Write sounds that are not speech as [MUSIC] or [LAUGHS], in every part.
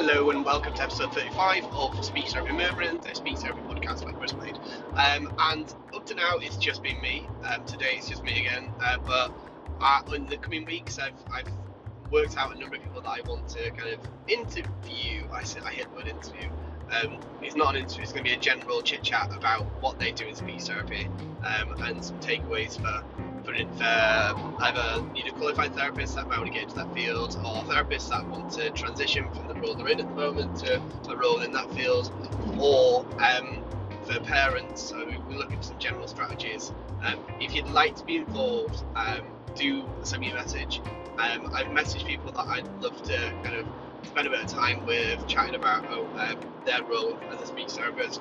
Hello and welcome to episode 35 of Speech Therapy Murmuring, the Speech Therapy podcast by Chris Wade. Um, and up to now, it's just been me. Um, today it's just me again. Uh, but uh, in the coming weeks, I've, I've worked out a number of people that I want to kind of interview. I said I hit the word interview. Um, it's not an interview. It's going to be a general chit chat about what they do in speech therapy um, and some takeaways for for, for either either qualified therapist that might want to get into that field or therapists that want to transition from the role they're in at the moment to a role in that field, or um, for parents. So we're looking for some general strategies. Um, if you'd like to be involved, um, do send me a message. Um, I've messaged people that I'd love to kind of spend a bit of time with, chatting about oh, um, their role as a speech therapist.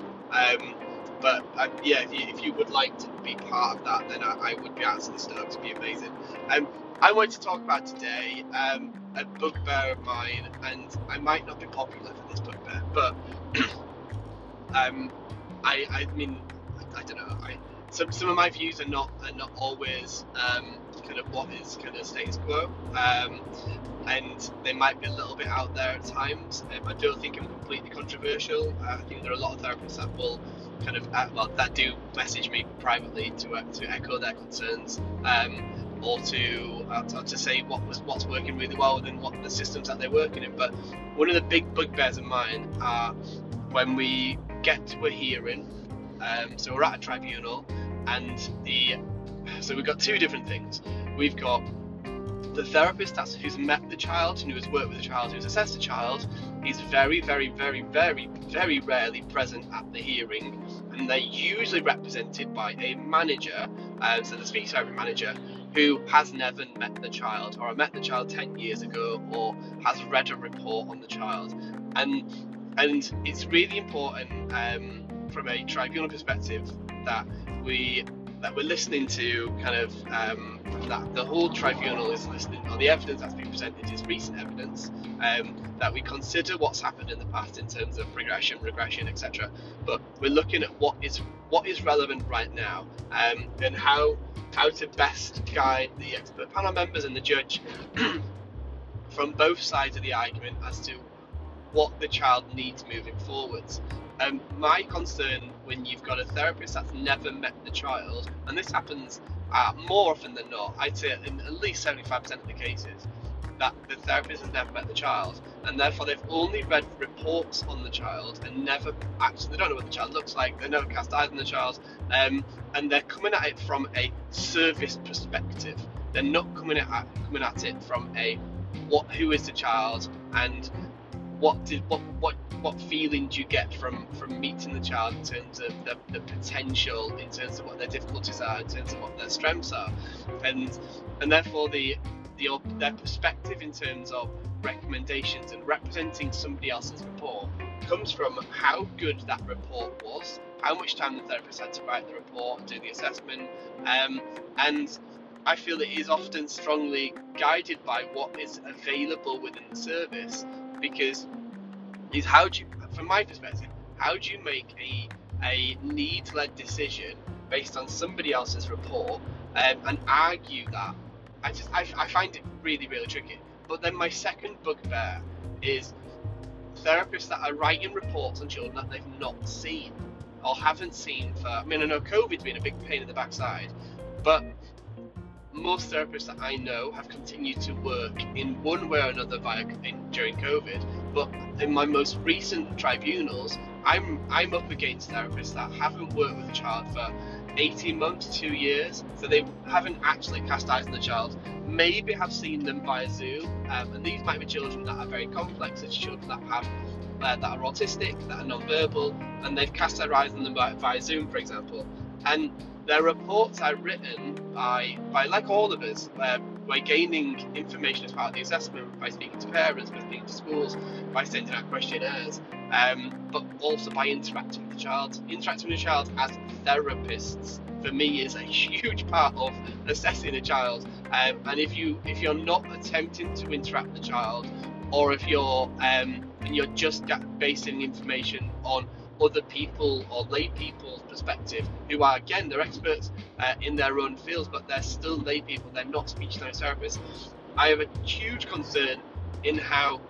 Um, but uh, yeah, if you, if you would like to be part of that, then I, I would be absolutely stoked. It'd be amazing. Um, I wanted to talk about today um, a bugbear of mine, and I might not be popular for this bugbear, but [CLEARS THROAT] um, I, I mean, I, I don't know. I, some, some of my views are not are not always um, kind of what is kind of status quo, um, and they might be a little bit out there at times. Um, I don't think I'm completely controversial. I think there are a lot of therapists that will kind of uh, well that do message me privately to uh, to echo their concerns. Um, or to uh, to say what was what's working really well within what the systems that they're working in. But one of the big bugbears of mine are when we get to a hearing. Um, so we're at a tribunal, and the so we've got two different things. We've got the therapist that's who's met the child and who has worked with the child, who's assessed the child, is very, very, very, very, very rarely present at the hearing, and they're usually represented by a manager, uh, so the speech therapy manager, who has never met the child, or met the child 10 years ago, or has read a report on the child, and and it's really important um, from a tribunal perspective that we that we're listening to kind of um, that the whole tribunal is listening or the evidence that's been presented is recent evidence um, that we consider what's happened in the past in terms of progression regression etc but we're looking at what is what is relevant right now um, and how how to best guide the expert panel members and the judge [CLEARS THROAT] from both sides of the argument as to what the child needs moving forwards um, my concern when you've got a therapist that's never met the child, and this happens uh, more often than not, I'd say in at least 75% of the cases, that the therapist has never met the child, and therefore they've only read reports on the child and never actually they don't know what the child looks like, they never cast eyes on the child, um, and they're coming at it from a service perspective. They're not coming at coming at it from a what who is the child and what did what what what feeling do you get from from meeting the child in terms of the, the potential in terms of what their difficulties are in terms of what their strengths are? And and therefore the the their perspective in terms of recommendations and representing somebody else's report comes from how good that report was how much time the therapist had to write the report do the assessment um, and I feel it is often strongly guided by what is available within the service because is how do you, from my perspective, how do you make a a need-led decision based on somebody else's report um, and argue that? I just I, I find it really really tricky. But then my second bugbear is therapists that are writing reports on children that they've not seen or haven't seen for. I mean, I know COVID's been a big pain in the backside, but most therapists that I know have continued to work in one way or another via in, during COVID. But in my most recent tribunals, I'm I'm up against therapists that haven't worked with a child for 18 months, two years, so they haven't actually cast eyes on the child. Maybe have seen them via Zoom, um, and these might be children that are very complex, such children that have uh, that are autistic, that are non-verbal, and they've cast their eyes on them via Zoom, for example. And their reports are written by, by like all of us, uh, by gaining information as part of the assessment, by speaking to parents, by speaking to schools, by sending out questionnaires, um, but also by interacting with the child. Interacting with the child as therapists, for me, is a [LAUGHS] huge part of assessing a child. Um, and if you if you're not attempting to interact with the child, or if you're um, and you're just basing information on other people or lay people's perspective, who are again they're experts uh, in their own fields, but they're still lay people. They're not speech therapists. I have a huge concern in how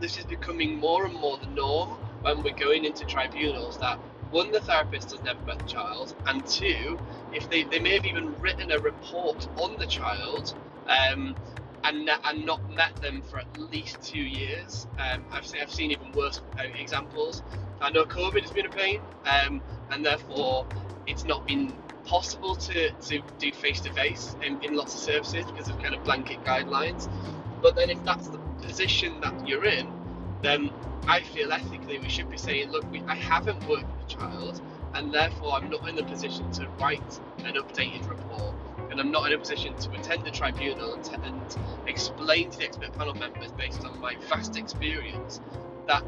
this is becoming more and more the norm when we're going into tribunals that one, the therapist has never met the child, and two, if they, they may have even written a report on the child um, and, and not met them for at least two years. Um, I've, seen, I've seen even worse uh, examples. I know COVID has been a pain, um, and therefore it's not been possible to, to do face to face in lots of services because of kind of blanket guidelines. But then, if that's the position that you're in, then I feel ethically we should be saying, look, we, I haven't worked with a child, and therefore I'm not in the position to write an updated report, and I'm not in a position to attend the tribunal and, and explain to the expert panel members based on my vast experience that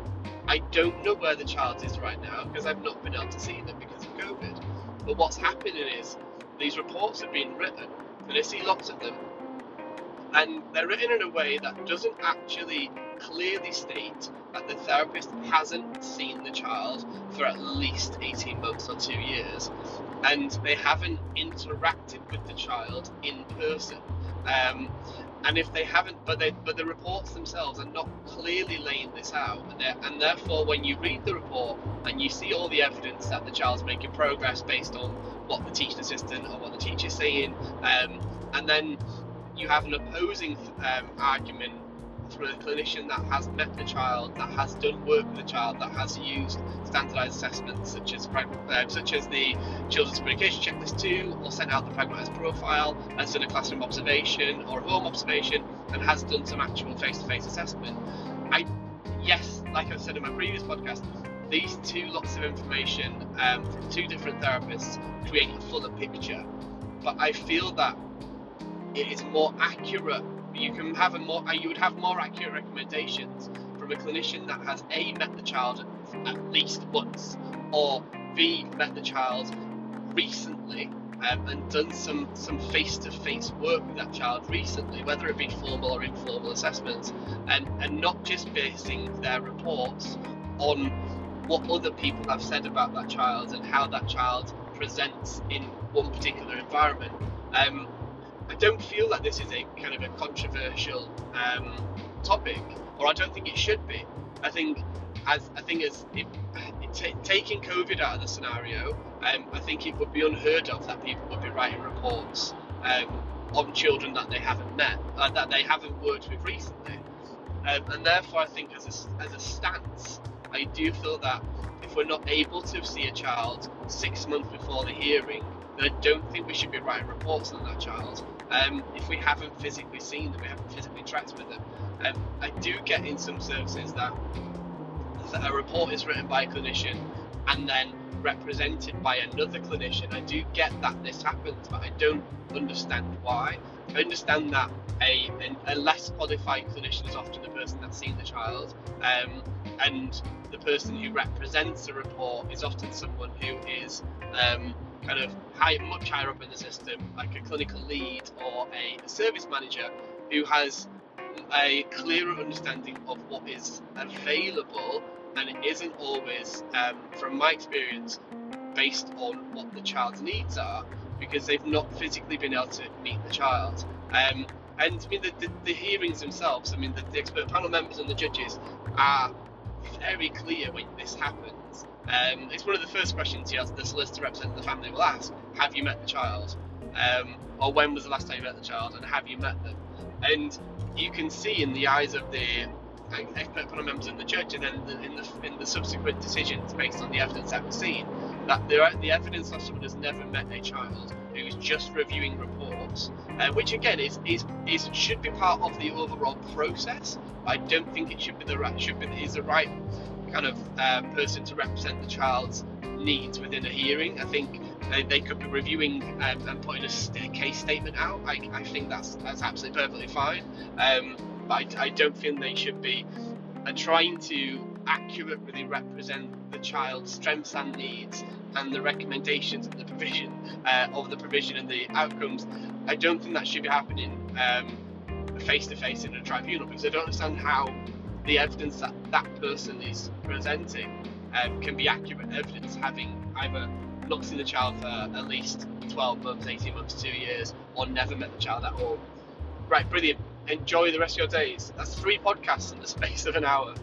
I don't know where the child is right now because I've not been able to see them because of COVID. But what's happening is these reports have been written, and I see lots of them, and they're written in a way that doesn't actually clearly state that the therapist hasn't seen the child for at least 18 months or two years and they haven't interacted with the child in person. Um, and if they haven't, but they, but the reports themselves are not clearly laying this out, and, and therefore, when you read the report and you see all the evidence that the child's making progress based on what the teaching assistant or what the teacher's saying, um, and then you have an opposing um, argument from a clinician that has met the child, that has done work with the child, that has used standardised assessments such as uh, such as the Children's Communication Checklist 2, or sent out the Pragmatics Profile, has done a classroom observation or a home observation, and has done some actual face-to-face assessment. I, yes, like I said in my previous podcast, these two lots of information um, from two different therapists create a fuller picture. But I feel that it is more accurate you can have a more you would have more accurate recommendations from a clinician that has a met the child at least once or b met the child recently um, and done some some face-to-face work with that child recently, whether it be formal or informal assessments, and and not just basing their reports on what other people have said about that child and how that child presents in one particular environment. Um, I don't feel that this is a kind of a controversial um, topic, or I don't think it should be. I think as I think as it, it t- taking COVID out of the scenario, um, I think it would be unheard of that people would be writing reports um, on children that they haven't met, uh, that they haven't worked with recently, um, and therefore I think as a, as a stance, I do feel that if we're not able to see a child six months before the hearing, then I don't think we should be writing reports on that child um, if we haven't physically seen them, we haven't physically tracked with them. Um, I do get in some services that, that a report is written by a clinician and then represented by another clinician. I do get that this happens, but I don't understand why. I understand that a, a, less qualified clinician is often the person that's seen the child, um, and the person who represents the report is often someone who is um, kind of high, much higher up in the system, like a clinical lead or a service manager who has a clearer understanding of what is available and it isn't always, um, from my experience, based on what the child's needs are because they've not physically been able to meet the child. Um, and I mean, the, the, the, hearings themselves, I mean, the, the expert panel members and the judges are very clear when this happens um, it's one of the first questions you ask the solicitor representing the family will ask: Have you met the child? Um, or when was the last time you met the child? And have you met them? And you can see in the eyes of the expert panel members and the judge, and then the, in the in the subsequent decisions based on the evidence that was seen, that the, the evidence of someone has never met a child who is just reviewing reports, uh, which again is, is is should be part of the overall process. I don't think it should be the right should be is the right kind of uh, person to represent the child's needs within a hearing. I think they, they could be reviewing um, and putting a case statement out. I, I think that's that's absolutely perfectly fine. Um, but I, I, don't think they should be uh, trying to accurately represent the child's strengths and needs and the recommendations and the provision uh, of the provision and the outcomes. I don't think that should be happening face to face in a tribunal because I don't understand how the evidence that that person is presenting um, can be accurate evidence, having either not seen the child for at least 12 months, 18 months, two years, or never met the child at all. Right, brilliant. enjoy the rest of your days. That's three podcasts in the [LAUGHS] space of an hour.